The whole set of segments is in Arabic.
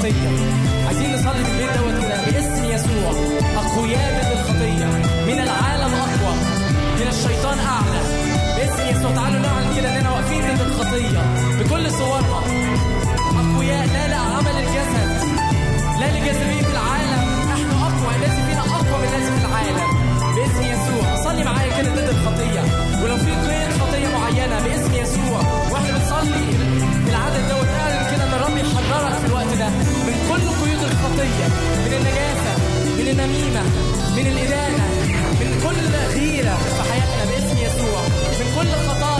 الخطية. عايزين نصلي في البيت دوت كده باسم يسوع. أقوياء ضد الخطية. من العالم أقوى. من الشيطان أعلى. باسم يسوع. تعالوا نعلن كده إننا واقفين ضد الخطية. بكل صورها. أقوياء. لا لعمل الجسد. لا لجاذبية العالم. نحن أقوى. الذي فينا أقوى من الذي في العالم. باسم يسوع. صلي معايا كده ضد الخطية. ولو في قيد خطية معينة باسم يسوع. الخطية من النجاسة من النميمة من الإدانة من كل غيرة في حياتنا باسم يسوع من كل خطايا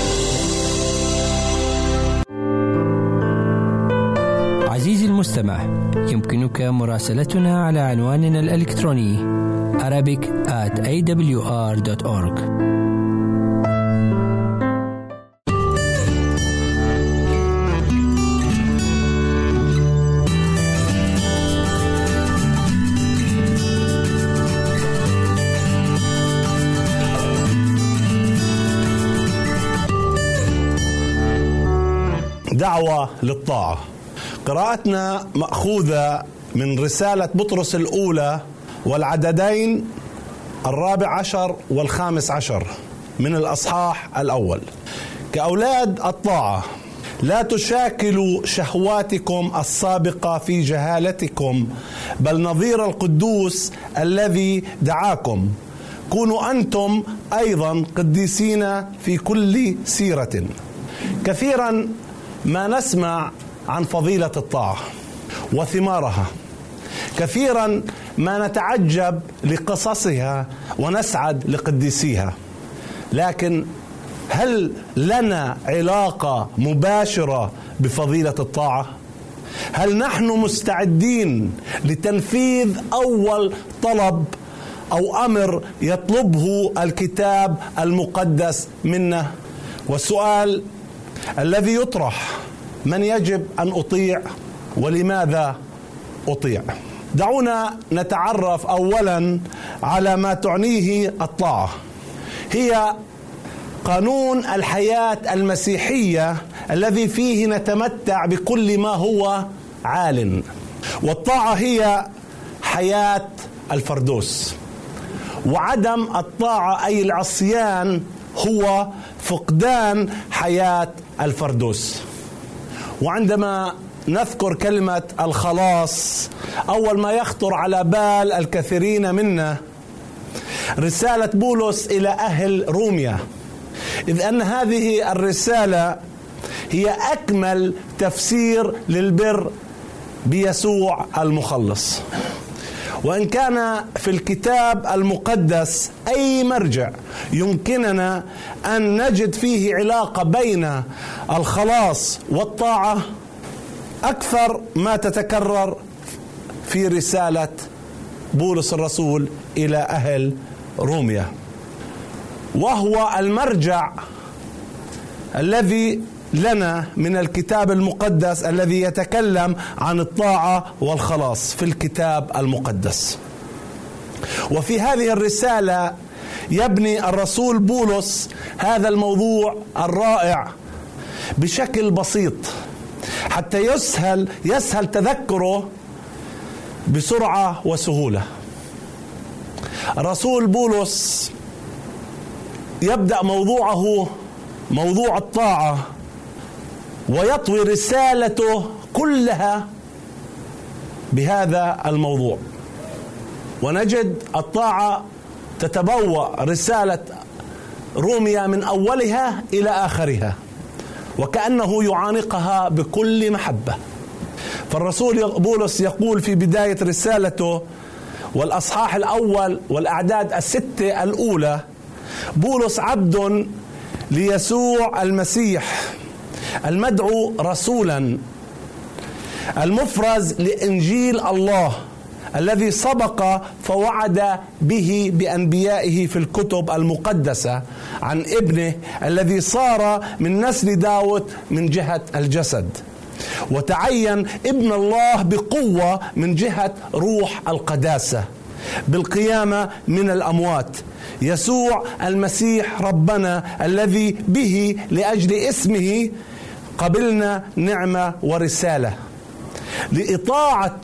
المستمع. يمكنك مراسلتنا على عنواننا الإلكتروني Arabic at awr.org دعوة للطاعة. قراءتنا مأخوذة من رسالة بطرس الأولى والعددين الرابع عشر والخامس عشر من الأصحاح الأول. كأولاد الطاعة لا تشاكلوا شهواتكم السابقة في جهالتكم بل نظير القدوس الذي دعاكم. كونوا أنتم أيضا قديسين في كل سيرة. كثيرا ما نسمع عن فضيلة الطاعة وثمارها كثيرا ما نتعجب لقصصها ونسعد لقديسيها لكن هل لنا علاقة مباشرة بفضيلة الطاعة؟ هل نحن مستعدين لتنفيذ أول طلب أو أمر يطلبه الكتاب المقدس منا؟ والسؤال الذي يطرح من يجب أن أطيع ولماذا أطيع؟ دعونا نتعرف اولا على ما تعنيه الطاعة. هي قانون الحياة المسيحية الذي فيه نتمتع بكل ما هو عال. والطاعة هي حياة الفردوس. وعدم الطاعة أي العصيان هو فقدان حياة الفردوس. وعندما نذكر كلمة الخلاص أول ما يخطر على بال الكثيرين منا رسالة بولس إلى أهل روميا إذ أن هذه الرسالة هي أكمل تفسير للبر بيسوع المخلص. وإن كان في الكتاب المقدس أي مرجع يمكننا أن نجد فيه علاقة بين الخلاص والطاعة أكثر ما تتكرر في رسالة بولس الرسول إلى أهل روميا وهو المرجع الذي لنا من الكتاب المقدس الذي يتكلم عن الطاعة والخلاص في الكتاب المقدس. وفي هذه الرسالة يبني الرسول بولس هذا الموضوع الرائع بشكل بسيط حتى يسهل يسهل تذكره بسرعة وسهولة. الرسول بولس يبدأ موضوعه موضوع الطاعة ويطوي رسالته كلها بهذا الموضوع. ونجد الطاعة تتبوأ رسالة روميا من أولها إلى آخرها وكأنه يعانقها بكل محبة. فالرسول بولس يقول في بداية رسالته والأصحاح الأول والأعداد الستة الأولى بولس عبد ليسوع المسيح. المدعو رسولا. المفرز لإنجيل الله الذي سبق فوعد به بأنبيائه في الكتب المقدسة عن ابنه الذي صار من نسل داود من جهة الجسد. وتعين ابن الله بقوة من جهة روح القداسة. بالقيامة من الأموات. يسوع المسيح ربنا الذي به لأجل اسمه قبلنا نعمة ورسالة لإطاعة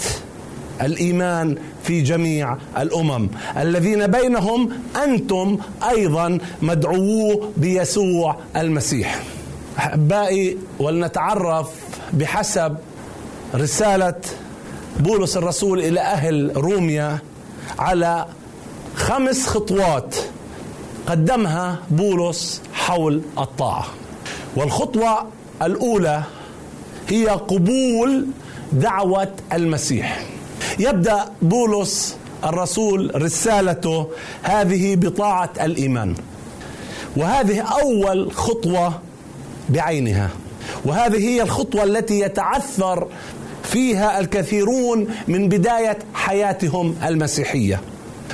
الإيمان في جميع الأمم. الذين بينهم أنتم أيضا مدعوو بيسوع المسيح. أحبائي ولنتعرف بحسب رسالة بولس الرسول إلى أهل روميا على خمس خطوات قدمها بولس حول الطاعة. والخطوة الأولى هي قبول دعوة المسيح. يبدأ بولس الرسول رسالته هذه بطاعة الإيمان. وهذه أول خطوة بعينها. وهذه هي الخطوة التي يتعثر فيها الكثيرون من بداية حياتهم المسيحية.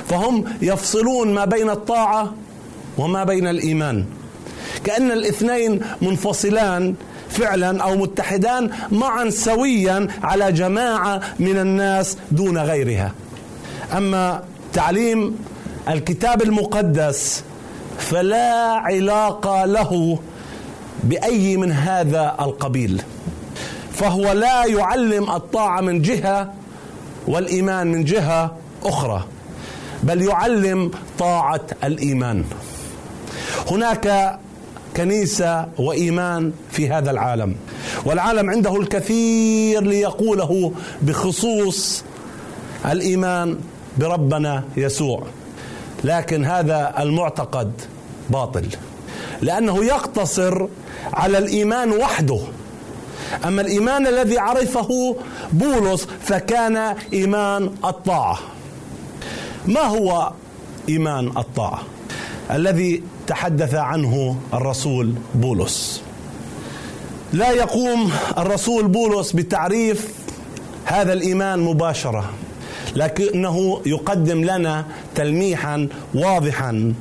فهم يفصلون ما بين الطاعة وما بين الإيمان. كأن الاثنين منفصلان فعلا أو متحدان معا سويا على جماعة من الناس دون غيرها. أما تعليم الكتاب المقدس فلا علاقة له بأي من هذا القبيل. فهو لا يعلم الطاعة من جهة والإيمان من جهة أخرى بل يعلم طاعة الإيمان. هناك كنيسة وإيمان في هذا العالم. والعالم عنده الكثير ليقوله بخصوص الإيمان بربنا يسوع. لكن هذا المعتقد باطل. لأنه يقتصر على الإيمان وحده. أما الإيمان الذي عرفه بولس فكان إيمان الطاعة. ما هو إيمان الطاعة؟ الذي تحدث عنه الرسول بولس. لا يقوم الرسول بولس بتعريف هذا الإيمان مباشرة لكنه يقدم لنا تلميحا واضحا.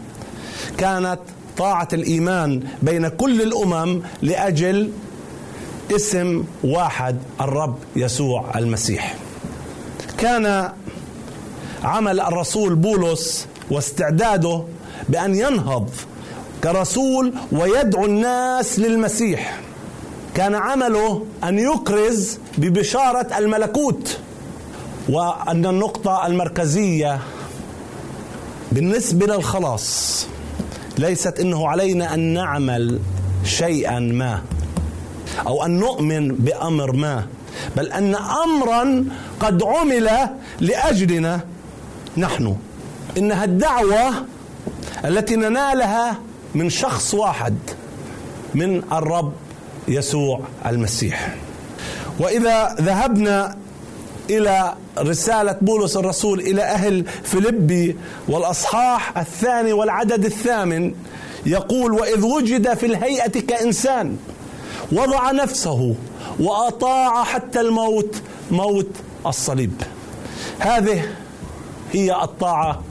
كانت طاعة الإيمان بين كل الأمم لأجل اسم واحد الرب يسوع المسيح. كان عمل الرسول بولس واستعداده بأن ينهض كرسول ويدعو الناس للمسيح. كان عمله أن يكرز ببشارة الملكوت. وأن النقطة المركزية بالنسبة للخلاص ليست إنه علينا أن نعمل شيئا ما أو أن نؤمن بأمر ما بل أن امرا قد عمل لأجلنا نحن. إنها الدعوة التي ننالها من شخص واحد من الرب يسوع المسيح. وإذا ذهبنا إلى رسالة بولس الرسول إلى أهل فيلبي والأصحاح الثاني والعدد الثامن يقول وإذ وجد في الهيئة كإنسان وضع نفسه وأطاع حتى الموت موت الصليب. هذه هي الطاعة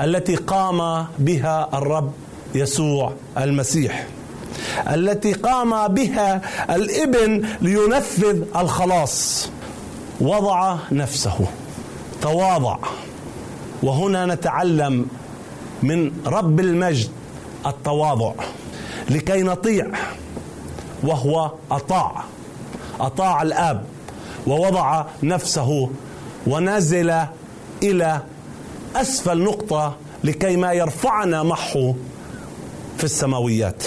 التي قام بها الرب يسوع المسيح التي قام بها الإبن لينفذ الخلاص. وضع نفسه تواضع. وهنا نتعلم من رب المجد التواضع. لكي نطيع وهو أطاع. أطاع الآب. ووضع نفسه ونزل إلى أسفل نقطة لكي ما يرفعنا معه في السماويات.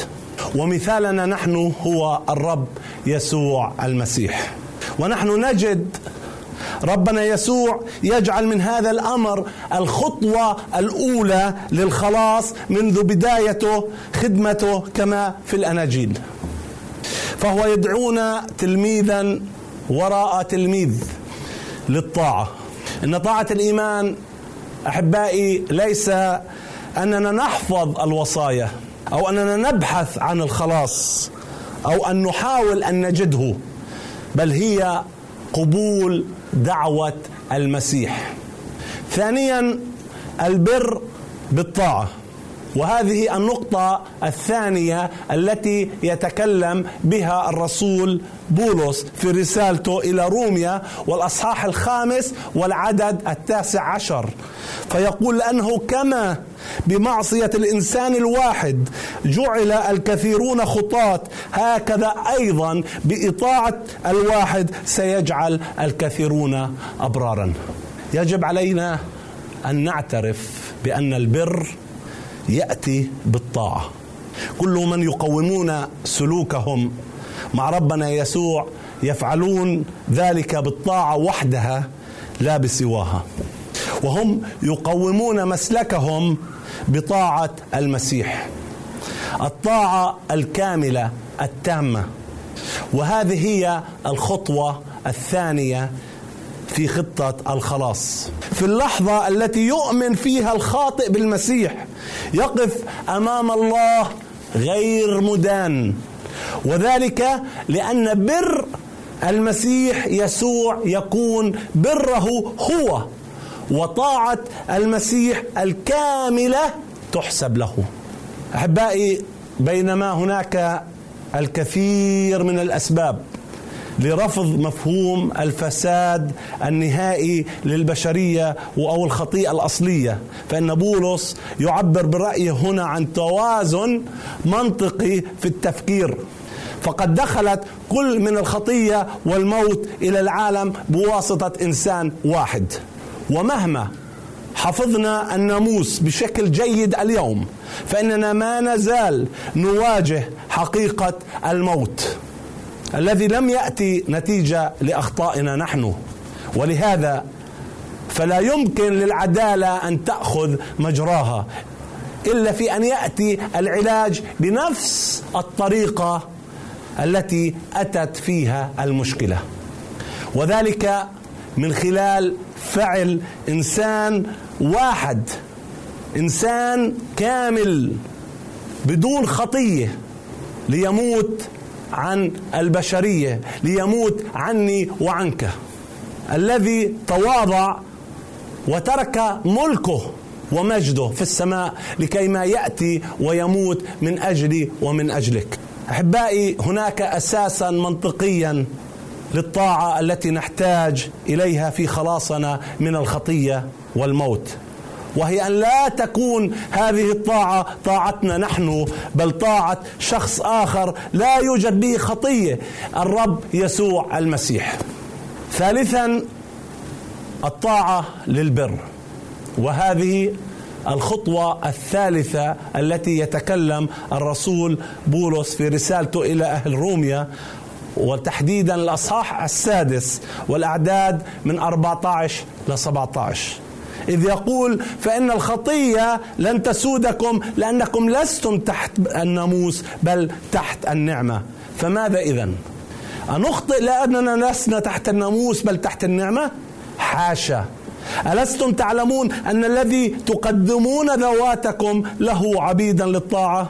ومثالنا نحن هو الرب يسوع المسيح. ونحن نجد ربنا يسوع يجعل من هذا الأمر الخطوة الأولى للخلاص منذ بدايته خدمته كما في الأناجيل. فهو يدعونا تلميذا وراء تلميذ للطاعة. إن طاعة الإيمان أحبائي ليس أننا نحفظ الوصايا أو أننا نبحث عن الخلاص أو أن نحاول أن نجده بل هي قبول دعوة المسيح. ثانيا البر بالطاعة وهذه النقطة الثانية التي يتكلم بها الرسول بولس في رسالته إلى روميا والأصحاح الخامس والعدد التاسع عشر. فيقول لأنه كما بمعصية الإنسان الواحد جعل الكثيرون خطاة هكذا أيضا بإطاعة الواحد سيجعل الكثيرون أبرارا. يجب علينا أن نعترف بأن البر يأتي بالطاعة. كل من يقومون سلوكهم مع ربنا يسوع يفعلون ذلك بالطاعة وحدها لا بسواها. وهم يقومون مسلكهم بطاعة المسيح الطاعة الكاملة التامة. وهذه هي الخطوة الثانية في خطة الخلاص. في اللحظة التي يؤمن فيها الخاطئ بالمسيح يقف أمام الله غير مدان. وذلك لأن بر المسيح يسوع يكون بره هو وطاعة المسيح الكاملة تحسب له. أحبائي بينما هناك الكثير من الأسباب لرفض مفهوم الفساد النهائي للبشرية أو الخطيئة الأصلية. فإن بولس يعبر برأيه هنا عن توازن منطقي في التفكير. فقد دخلت كل من الخطية والموت إلى العالم بواسطة إنسان واحد. ومهما حفظنا الناموس بشكل جيد اليوم فإننا ما نزال نواجه حقيقة الموت. الذي لم يأتي نتيجة لأخطائنا نحن. ولهذا فلا يمكن للعدالة أن تأخذ مجراها إلا في أن يأتي العلاج بنفس الطريقة التي أتت فيها المشكلة. وذلك من خلال فعل إنسان واحد إنسان كامل بدون خطية ليموت عن البشرية ليموت عني وعنك. الذي تواضع وترك ملكه ومجده في السماء لكي ما يأتي ويموت من أجلي ومن أجلك. أحبائي هناك أساسا منطقيا للطاعة التي نحتاج إليها في خلاصنا من الخطية والموت. وهي أن لا تكون هذه الطاعة طاعتنا نحن بل طاعة شخص آخر لا يوجد به خطية الرب يسوع المسيح. ثالثا الطاعة للبر وهذه الخطوة الثالثة التي يتكلم الرسول بولس في رسالته إلى أهل روميا وتحديدا الأصحاح السادس والأعداد من 14 ل 17 إذ يقول فإن الخطية لن تسودكم لأنكم لستم تحت الناموس بل تحت النعمة. فماذا إذا أنخطئ لأننا لسنا تحت الناموس بل تحت النعمة؟ حاشا. ألستم تعلمون أن الذي تقدمون ذواتكم له عبيدا للطاعة؟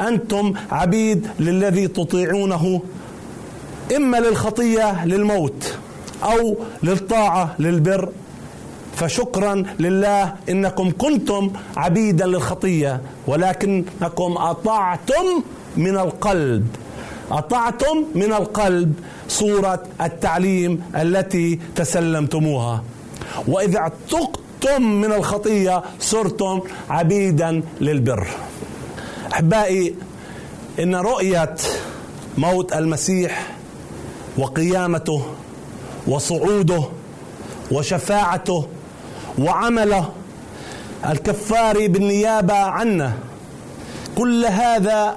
أنتم عبيد للذي تطيعونه؟ إما للخطية للموت أو للطاعة للبر فشكرا لله إنكم كنتم عبيدا للخطية ولكنكم أطعتم من القلب. أطعتم من القلب صورة التعليم التي تسلمتموها. وإذا اعتقتم من الخطية صرتم عبيدا للبر. أحبائي إن رؤية موت المسيح وقيامته وصعوده وشفاعته وعمله الكفار بالنيابة عنا كل هذا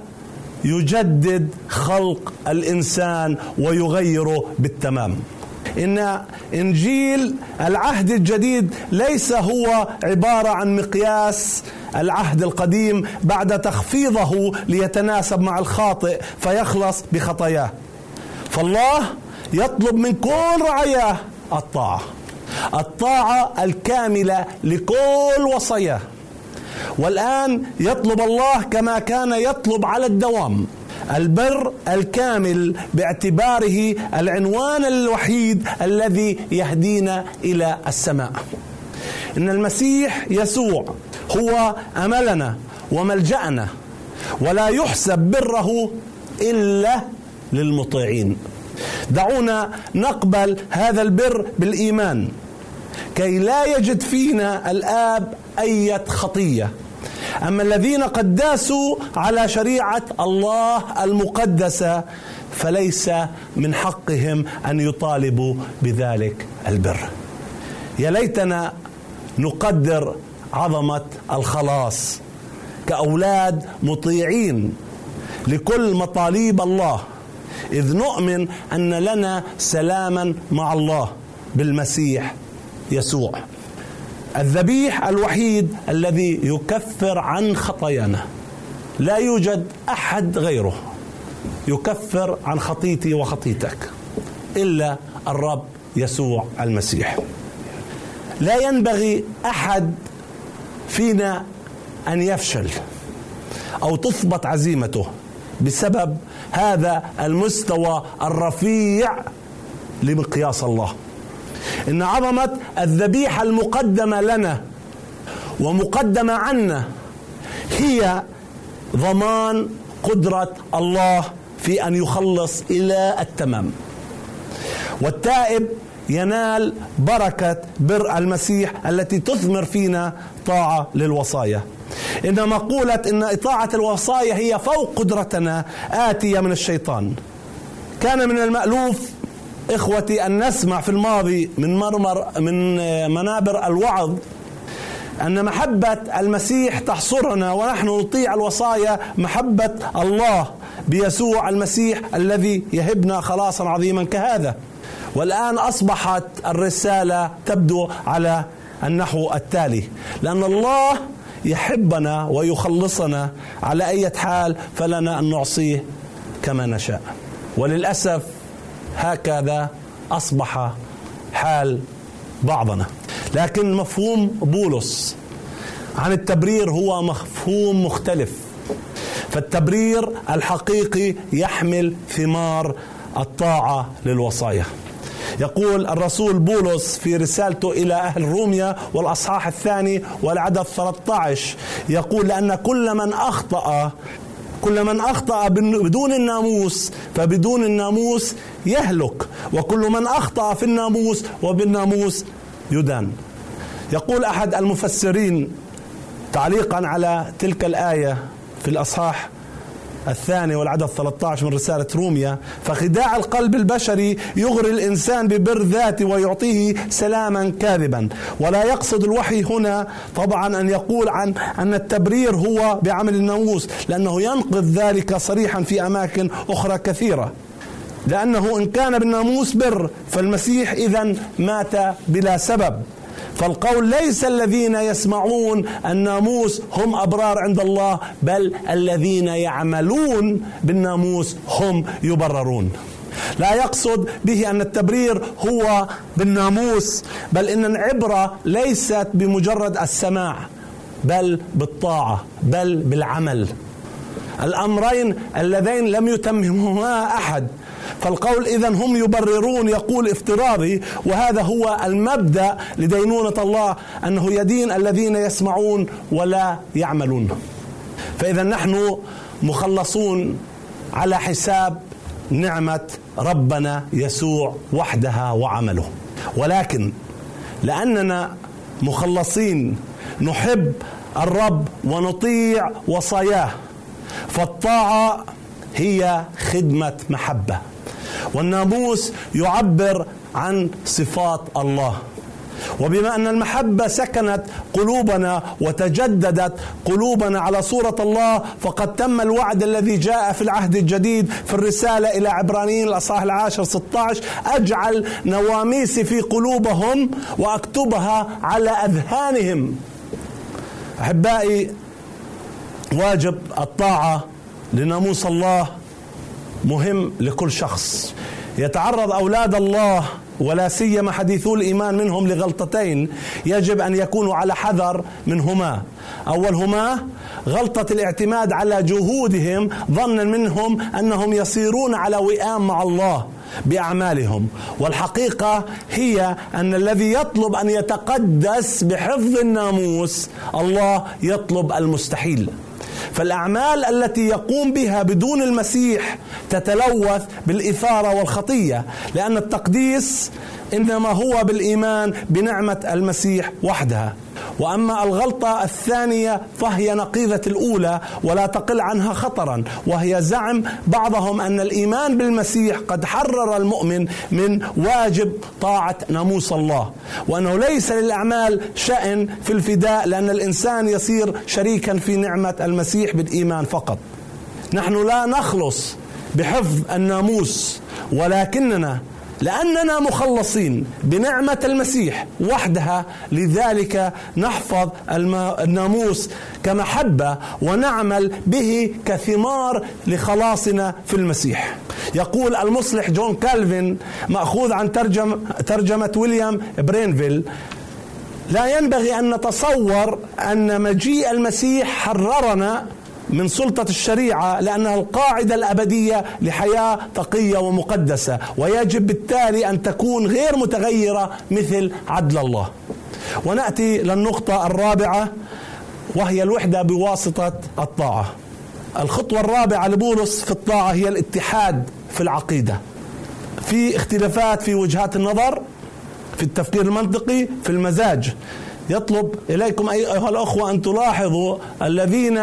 يجدد خلق الإنسان ويغيره بالتمام. إن إنجيل العهد الجديد ليس هو عبارة عن مقياس العهد القديم بعد تخفيضه ليتناسب مع الخاطئ فيخلص بخطاياه. فالله يطلب من كل رعاياه الطاعة. الطاعة الكاملة لكل وصاياه والآن يطلب الله كما كان يطلب على الدوام البر الكامل باعتباره العنوان الوحيد الذي يهدينا إلى السماء. إن المسيح يسوع هو أملنا وملجأنا ولا يحسب بره إلا للمطيعين. دعونا نقبل هذا البر بالإيمان كي لا يجد فينا الآب أية خطية. أما الذين قد داسوا على شريعة الله المقدسة فليس من حقهم أن يطالبوا بذلك البر. يا ليتنا نقدر عظمة الخلاص كأولاد مطيعين لكل مطالب الله إذ نؤمن أن لنا سلاما مع الله بالمسيح. يسوع. الذبيح الوحيد الذي يكفر عن خطايانا. لا يوجد أحد غيره يكفر عن خطيتي وخطيتك إلا الرب يسوع المسيح. لا ينبغي أحد فينا أن يفشل أو تثبط عزيمته بسبب هذا المستوى الرفيع لمقياس الله. إن عظمه الذبيحة المقدمة لنا ومقدمة عنا هي ضمان قدرة الله في أن يخلص إلى التمام. والتائب ينال بركة بر المسيح التي تثمر فينا طاعة للوصايا. إن مقولة إن إطاعة الوصايا هي فوق قدرتنا آتية من الشيطان. كان من المألوف إخوتي أن نسمع في الماضي من مرمر من منابر الوعظ أن محبة المسيح تحصرنا ونحن نطيع الوصايا محبة الله بيسوع المسيح الذي يهبنا خلاصا عظيما كهذا. والآن أصبحت الرسالة تبدو على النحو التالي. لأن الله يحبنا ويخلصنا على أي حال فلنا أن نعصيه كما نشاء. وللأسف هكذا أصبح حال بعضنا. لكن مفهوم بولس عن التبرير هو مفهوم مختلف. فالتبرير الحقيقي يحمل ثمار الطاعة للوصايا. يقول الرسول بولس في رسالته إلى أهل روميا والأصحاح الثاني والعدد 13 يقول لأن كل من أخطأ كل من أخطأ بدون الناموس فبدون الناموس يهلك. وكل من أخطأ في الناموس وبالناموس يدان. يقول أحد المفسرين تعليقا على تلك الآية في الأصحاح الثاني والعدد 13 من رسالة روميا فخداع القلب البشري يغري الإنسان ببر ذاته ويعطيه سلاما كاذبا. ولا يقصد الوحي هنا طبعا أن يقول عن أن التبرير هو بعمل الناموس لأنه ينقذ ذلك صريحا في أماكن أخرى كثيرة. لأنه إن كان بالناموس بر فالمسيح إذا مات بلا سبب. فالقول ليس الذين يسمعون الناموس هم أبرار عند الله بل الذين يعملون بالناموس هم يبررون. لا يقصد به أن التبرير هو بالناموس بل إن العبرة ليست بمجرد السماع بل بالطاعة بل بالعمل. الأمرين اللذين لم يتممهما أحد. فالقول اذا هم يبررون يقول افتراضي وهذا هو المبدأ لدينونة الله أنه يدين الذين يسمعون ولا يعملون. فاذا نحن مخلصون على حساب نعمة ربنا يسوع وحدها وعمله. ولكن لأننا مخلصين نحب الرب ونطيع وصاياه. فالطاعة هي خدمة محبة. والناموس يعبر عن صفات الله. وبما أن المحبة سكنت قلوبنا وتجددت قلوبنا على صورة الله فقد تم الوعد الذي جاء في العهد الجديد في الرسالة إلى عبرانيين الأصحاح العاشر 16 أجعل نواميسي في قلوبهم وأكتبها على أذهانهم. أحبائي واجب الطاعة لناموس الله مهم لكل شخص. يتعرض أولاد الله ولا سيما حديثو الإيمان منهم لغلطتين يجب أن يكونوا على حذر منهما. أولهما غلطة الاعتماد على جهودهم ظنا منهم أنهم يصيرون على وئام مع الله بأعمالهم. والحقيقة هي أن الذي يطلب أن يتقدس بحفظ الناموس الله يطلب المستحيل. فالأعمال التي يقوم بها بدون المسيح تتلوث بالإثارة والخطية لأن التقديس إنما هو بالإيمان بنعمة المسيح وحدها. وأما الغلطة الثانية فهي نقيضة الأولى ولا تقل عنها خطرا وهي زعم بعضهم أن الإيمان بالمسيح قد حرر المؤمن من واجب طاعة ناموس الله. وأنه ليس للأعمال شأن في الفداء لأن الإنسان يصير شريكا في نعمة المسيح بالإيمان فقط. نحن لا نخلص بحفظ الناموس ولكننا لأننا مخلصين بنعمة المسيح وحدها. لذلك نحفظ الناموس كمحبة ونعمل به كثمار لخلاصنا في المسيح. يقول المصلح جون كالفين مأخوذ عن ترجم ترجمة ويليام برينغل لا ينبغي أن نتصور أن مجيء المسيح حررنا من سلطة الشريعة لأنها القاعدة الأبدية لحياة تقية ومقدسة. ويجب بالتالي أن تكون غير متغيرة مثل عدل الله. ونأتي للنقطة الرابعة وهي الوحدة بواسطة الطاعة. الخطوة الرابعة لبولس في الطاعة هي الاتحاد في العقيدة. في اختلافات في وجهات النظر في التفكير المنطقي في المزاج. يطلب إليكم أيها الأخوة أن تلاحظوا الذين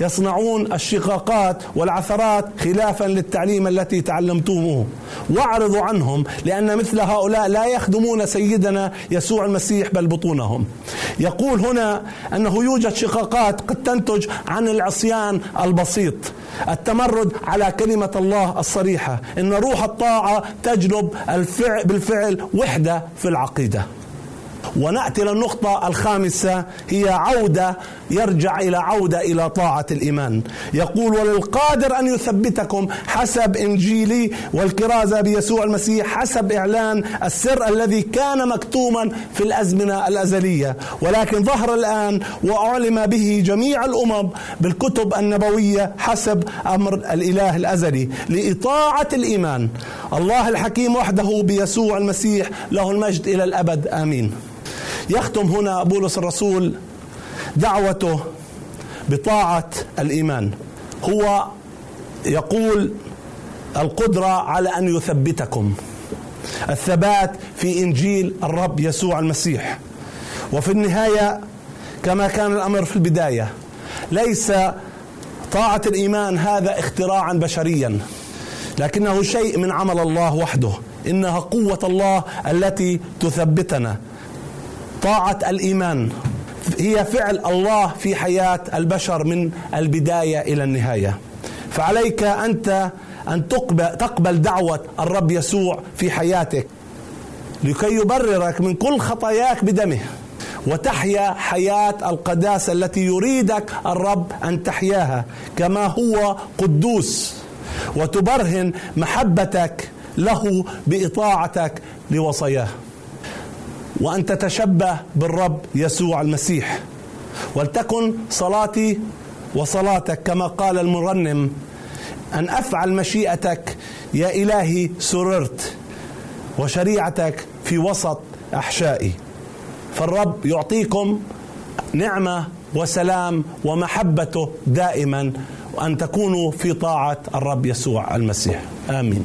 يصنعون الشقاقات والعثرات خلافا للتعليم التي تعلمتموه. واعرضوا عنهم لأن مثل هؤلاء لا يخدمون سيدنا يسوع المسيح بل بطونهم. يقول هنا أنه يوجد شقاقات قد تنتج عن العصيان البسيط. التمرد على كلمة الله الصريحة. إن روح الطاعة تجلب الفعل بالفعل وحدة في العقيدة. ونأتي للنقطه الخامسة هي عودة يرجع إلى عودة إلى طاعة الإيمان. يقول وللقادر أن يثبتكم حسب إنجيلي والكرازة بيسوع المسيح حسب إعلان السر الذي كان مكتوما في الأزمنة الأزلية. ولكن ظهر الآن وأعلم به جميع الأمم بالكتب النبوية حسب أمر الإله الأزلي لإطاعة الإيمان. الله الحكيم وحده بيسوع المسيح له المجد إلى الأبد. آمين. يختم هنا بولس الرسول دعوته بطاعة الإيمان. هو يقول القدرة على أن يثبتكم. الثبات في إنجيل الرب يسوع المسيح. وفي النهاية كما كان الأمر في البداية ليس طاعة الإيمان هذا اختراعا بشريا لكنه شيء من عمل الله وحده. إنها قوة الله التي تثبتنا. طاعة الإيمان. هي فعل الله في حياة البشر من البداية إلى النهاية. فعليك أنت أن تقبل, تقبل دعوة الرب يسوع في حياتك. لكي يبررك من كل خطاياك بدمه. وتحيا حياة القداسة التي يريدك الرب أن تحياها. كما هو قدوس. وتبرهن محبتك له بإطاعتك لوصاياه. وأن تتشبه بالرب يسوع المسيح. ولتكن صلاتي وصلاتك كما قال المرنم أن أفعل مشيئتك يا إلهي سررت وشريعتك في وسط أحشائي. فالرب يعطيكم نعمة وسلام ومحبته دائما وأن تكونوا في طاعة الرب يسوع المسيح. آمين.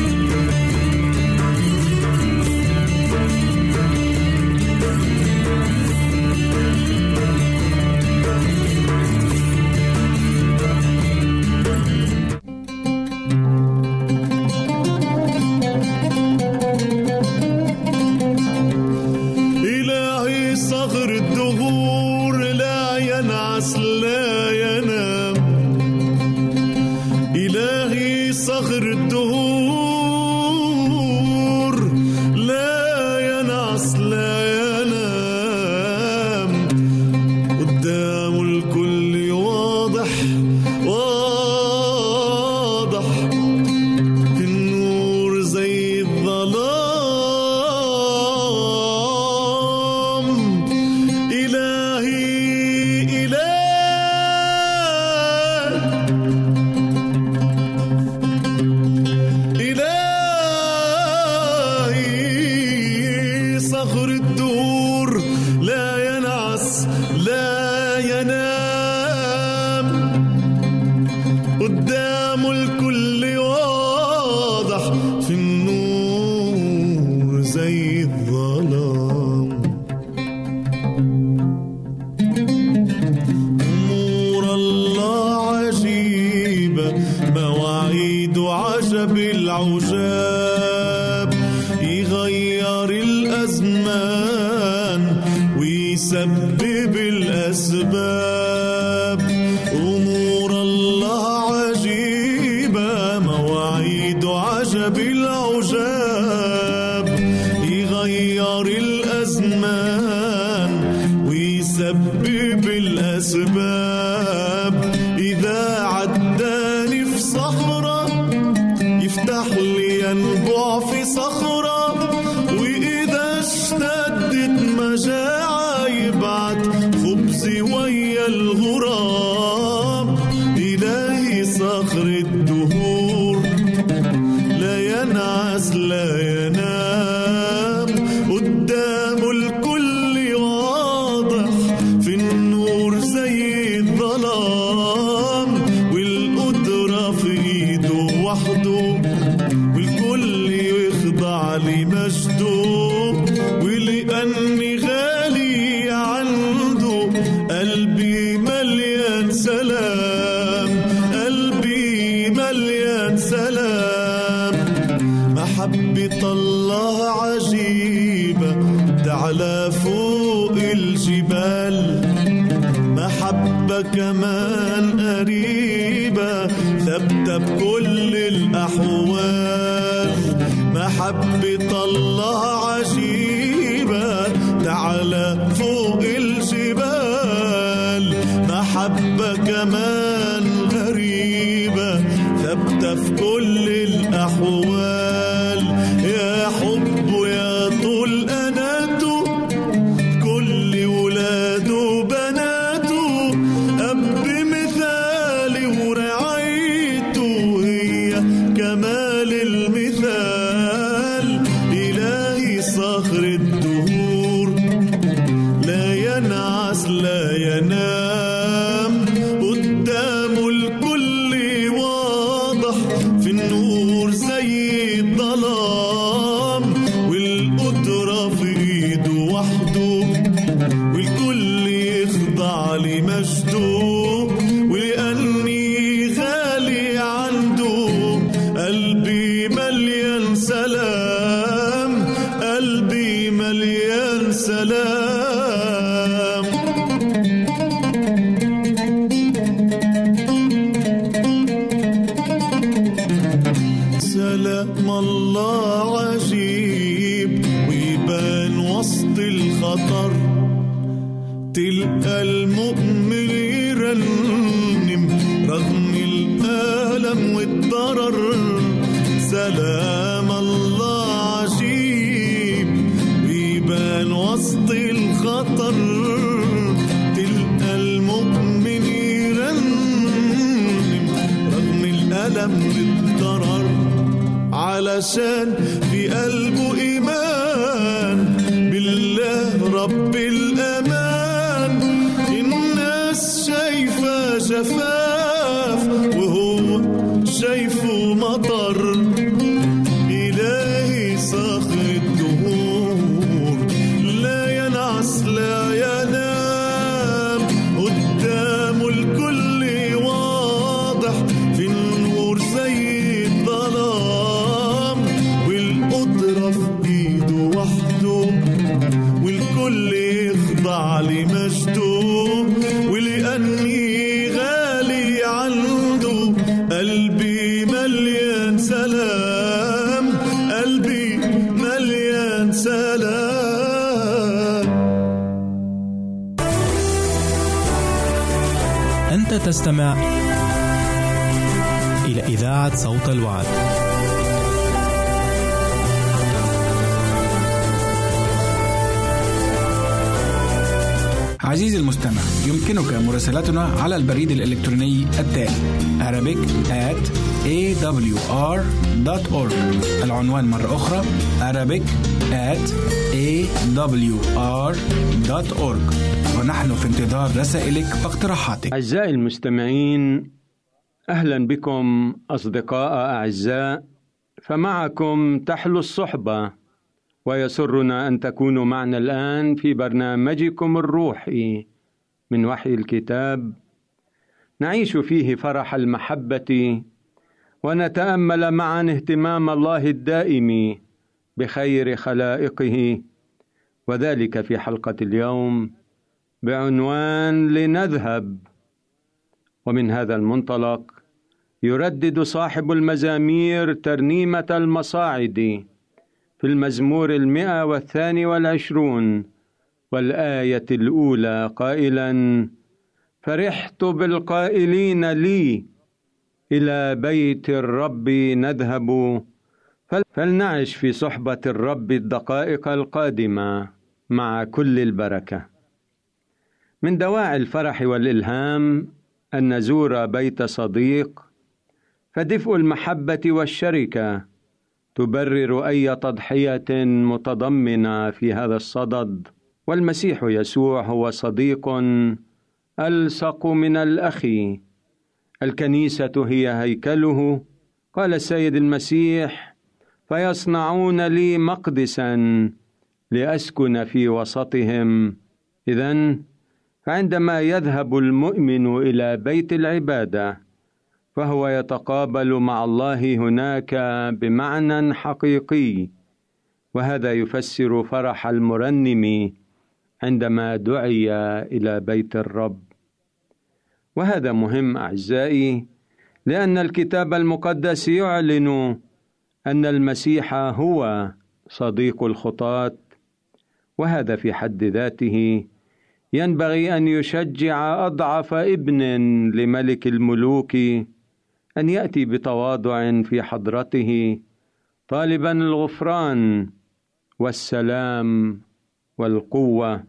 الزمان ويسبب الأسباب. عزيزي المستمع يمكنك مراسلتنا على البريد الإلكتروني التالي Arabic at awr.org العنوان مرة أخرى Arabic at awr.org ونحن في انتظار رسائلك واقتراحاتك. أعزائي المستمعين أهلا بكم أصدقاء أعزاء فمعكم تحلو الصحبة. ويسرنا أن تكونوا معنا الآن في برنامجكم الروحي من وحي الكتاب. نعيش فيه فرح المحبة ونتأمل معا اهتمام الله الدائم بخير خلائقه. وذلك في حلقة اليوم بعنوان لنذهب. ومن هذا المنطلق يردد صاحب المزامير ترنيمة المصاعد في المزمور المئة والثاني والعشرون والآية الأولى قائلا فرحت بالقائلين لي إلى بيت الرب نذهب فلنعش في صحبة الرب الدقائق القادمة مع كل البركة. من دواعي الفرح والإلهام أن نزور بيت صديق فدفء المحبة والشركة تبرر أي تضحية متضمنة في هذا الصدد. والمسيح يسوع هو صديق ألصق من الأخ. الكنيسة هي هيكله. قال السيد المسيح فيصنعون لي مقدسا لأسكن في وسطهم. اذا فعندما يذهب المؤمن إلى بيت العبادة فهو يتقابل مع الله هناك بمعنى حقيقي وهذا يفسر فرح المرنم عندما دعي إلى بيت الرب. وهذا مهم أعزائي لأن الكتاب المقدس يعلن أن المسيح هو صديق الخطاة وهذا في حد ذاته ينبغي أن يشجع أضعف ابن لملك الملوك أن يأتي بتواضع في حضرته طالبا الغفران والسلام والقوة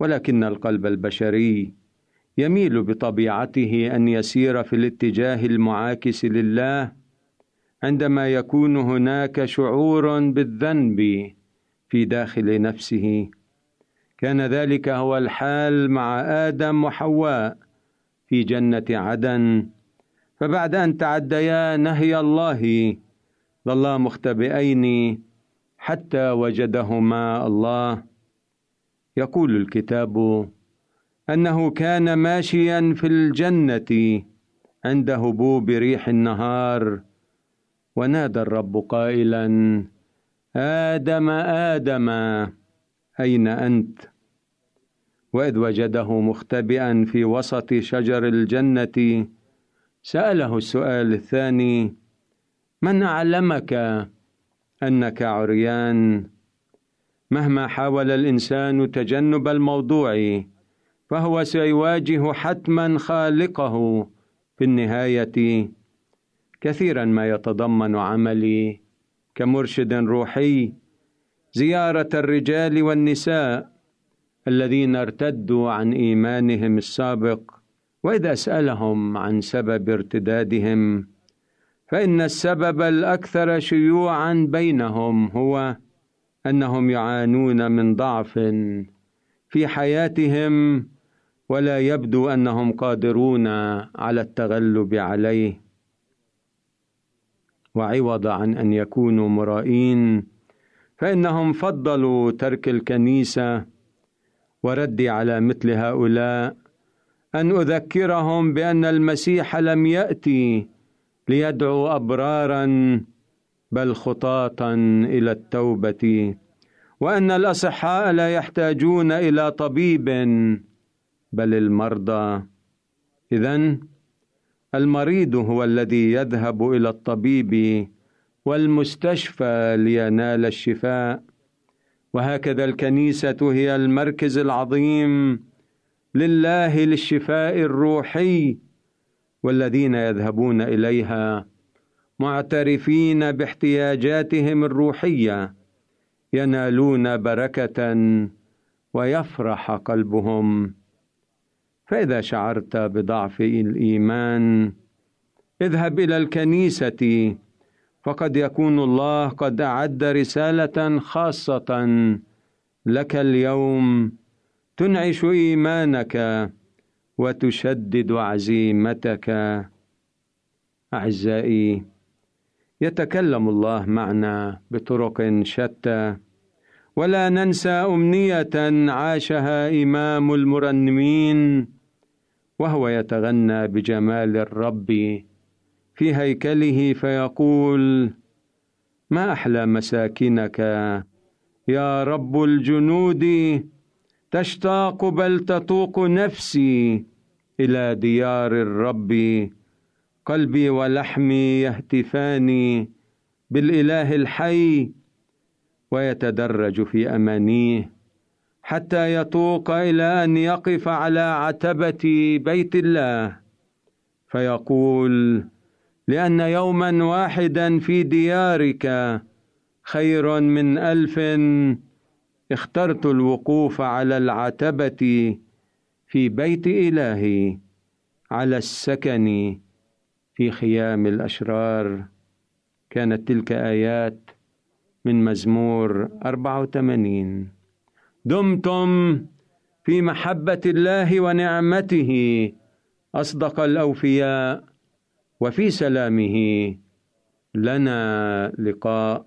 ولكن القلب البشري يميل بطبيعته أن يسير في الاتجاه المعاكس لله عندما يكون هناك شعور بالذنب في داخل نفسه. كان ذلك هو الحال مع آدم وحواء في جنة عدن فبعد أن تعديا نهي الله ظلا مختبئين حتى وجدهما الله. يقول الكتاب أنه كان ماشيا في الجنة عند هبوب ريح النهار. ونادى الرب قائلا آدم آدم أين أنت؟ وإذ وجده مختبئا في وسط شجر الجنة. سأله السؤال الثاني من اعلمك أنك عريان؟ مهما حاول الإنسان تجنب الموضوع فهو سيواجه حتما خالقه في النهاية. كثيرا ما يتضمن عملي كمرشد روحي زيارة الرجال والنساء الذين ارتدوا عن إيمانهم السابق. وإذا اسالهم عن سبب ارتدادهم فإن السبب الأكثر شيوعا بينهم هو أنهم يعانون من ضعف في حياتهم ولا يبدو أنهم قادرون على التغلب عليه. وعوض عن أن يكونوا مرائين فإنهم فضلوا ترك الكنيسة وردي على مثل هؤلاء أن أذكرهم بأن المسيح لم يأتي ليدعو أبرارا بل خطاطا إلى التوبة وأن الأصحاء لا يحتاجون إلى طبيب بل المرضى. إذن المريض هو الذي يذهب إلى الطبيب والمستشفى لينال الشفاء. وهكذا الكنيسة هي المركز العظيم لله للشفاء الروحي والذين يذهبون إليها معترفين باحتياجاتهم الروحية ينالون بركة ويفرح قلبهم. فإذا شعرت بضعف الإيمان اذهب إلى الكنيسة فقد يكون الله قد أعد رسالة خاصة لك اليوم. تنعش إيمانك وتشدد عزيمتك. أعزائي يتكلم الله معنا بطرق شتى. ولا ننسى أمنية عاشها إمام المرنمين وهو يتغنى بجمال الرب في هيكله فيقول ما أحلى مساكنك يا رب الجنود تشتاق بل تطوق نفسي إلى ديار الرب. قلبي ولحمي يهتفان بالإله الحي ويتدرج في امانيه حتى يطوق إلى أن يقف على عتبة بيت الله. فيقول لأن يوما واحدا في ديارك خير من ألف اخترت الوقوف على العتبة في بيت إلهي على السكن في خيام الأشرار. كانت تلك آيات من مزمور 84 دمتم في محبة الله ونعمته أصدق الأوفياء وفي سلامه لنا لقاء.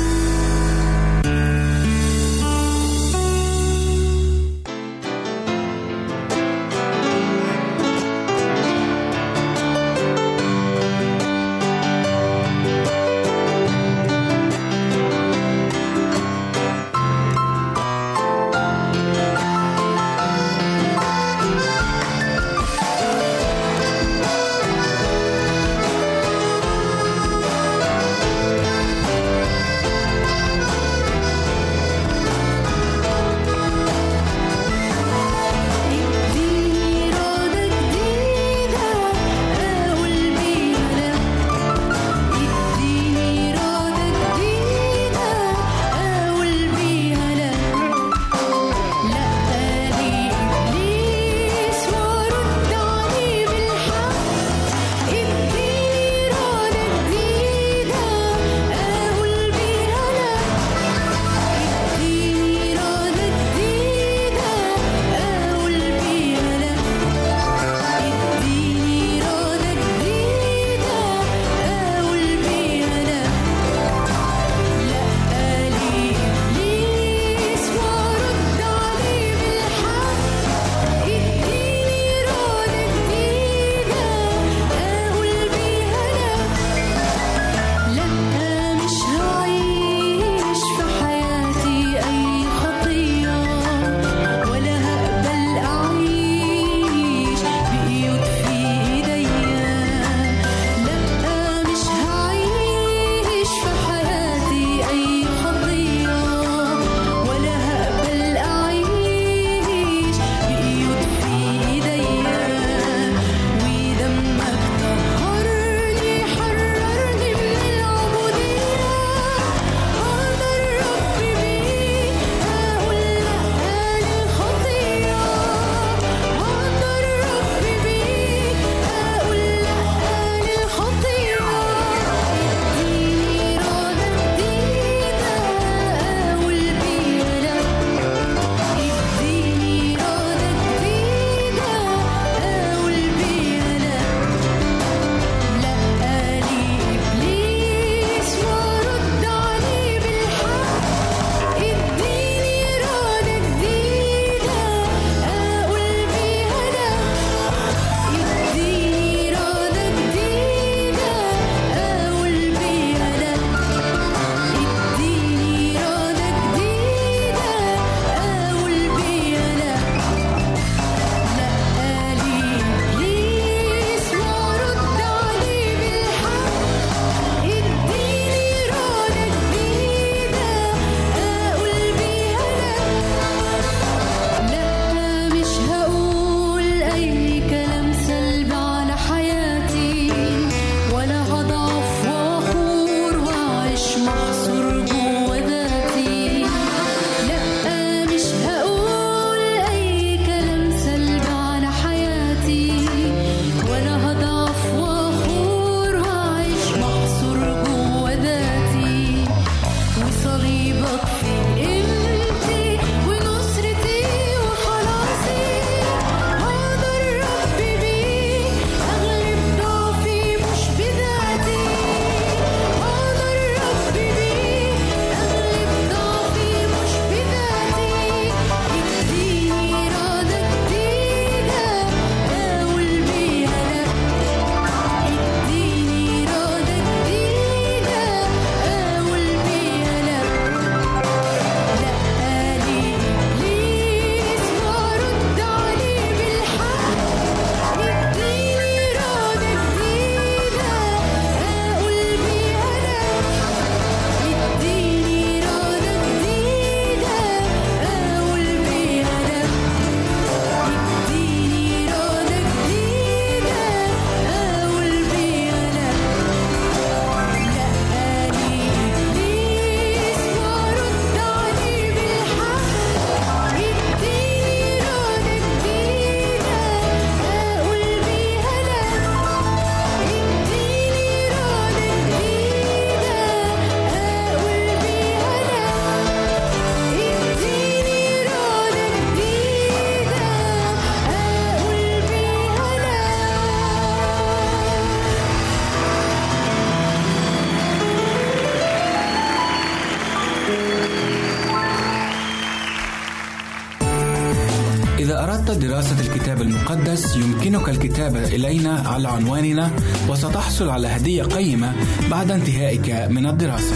أردت دراسة الكتاب المقدس يمكنك الكتابة إلينا على عنواننا وستحصل على هدية قيمة بعد انتهائك من الدراسة.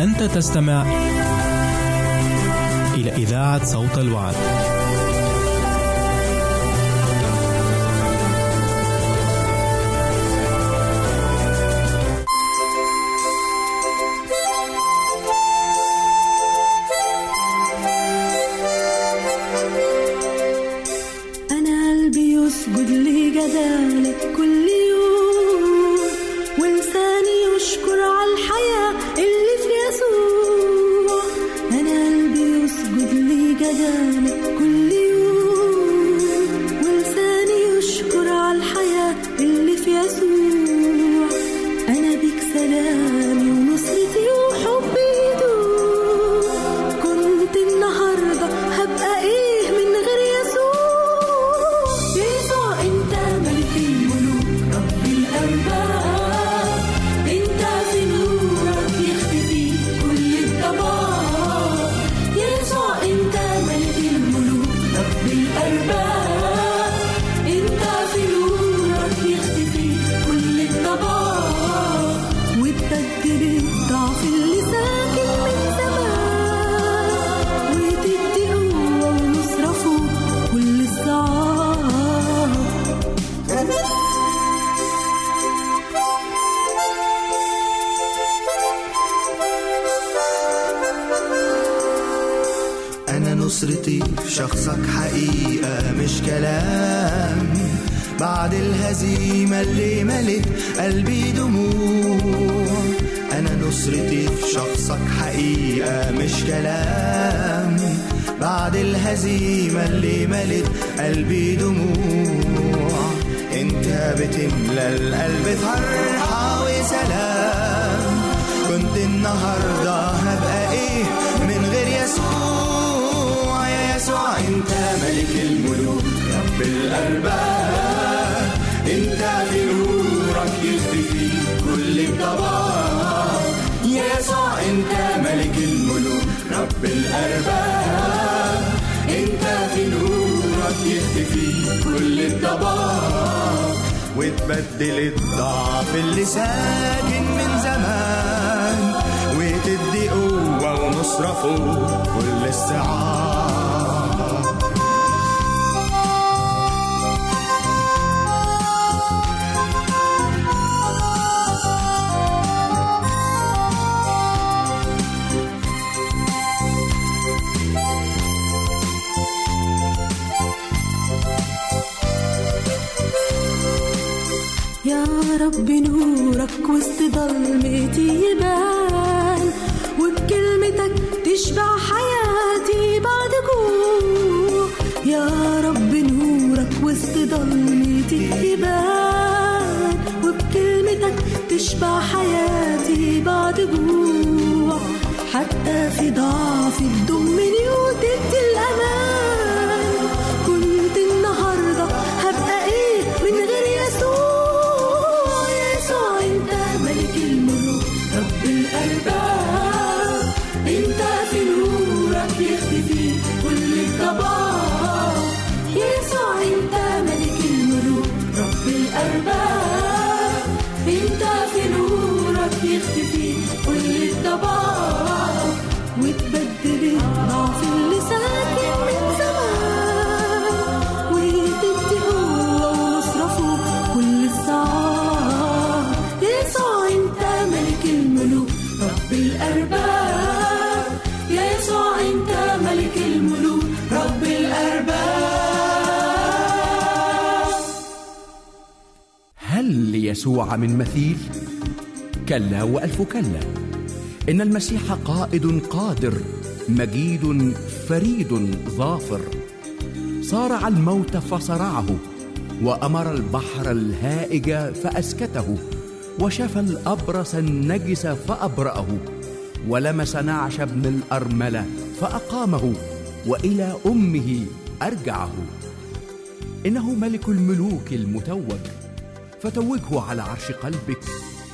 أنت تستمع إلى إذاعة صوت الوعد. نصرتي في شخصك حقيقة مش كلام. بعد الهزيمة اللي ملت قلبي دموع. أنا نصرتي في شخصك حقيقة مش كلام. بعد الهزيمة اللي ملت قلبي دموع. أنت بتملى القلب فرحة وسلام. كنت النهاردة هبقى أنت ملك الملوك رب الأرباب. أنت في نورك يختفي كل الضباب. يسوع أنت ملك الملوك رب الأرباب. أنت في نورك يختفي كل الضباب. وتبدل الضعف اللي ساكن من زمان وتدي قوة ونصرة فوق كل الصعاب يا رب نورك وسط ضلمتي يبان وبكلمتك تشبع حياتي بعد جوع. يا رب نورك وسط ضلمتي يبان وبكلمتك تشبع حياتي بعد جوع. حتى في ضعفي تضمني وتدي الأمان. من مثيل. كلا وألف كلا. إن المسيح قائد قادر مجيد فريد ظافر. صارع الموت فصرعه وأمر البحر الهائج فأسكته. وشفى الأبرص النجس فأبرأه. ولمس نعش ابن الأرملة فأقامه وإلى أمه أرجعه. إنه ملك الملوك المتوج. فتوجه على عرش قلبك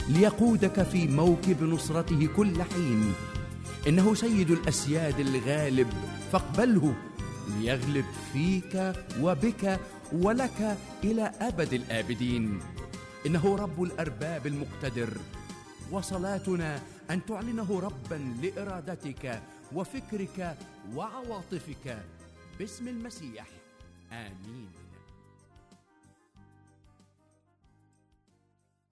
ليقودك في موكب نصرته كل حين. إنه سيد الأسياد الغالب فاقبله ليغلب فيك وبك ولك إلى أبد الآبدين. إنه رب الأرباب المقتدر وصلاتنا أن تعلنه ربا لإرادتك وفكرك وعواطفك. باسم المسيح آمين.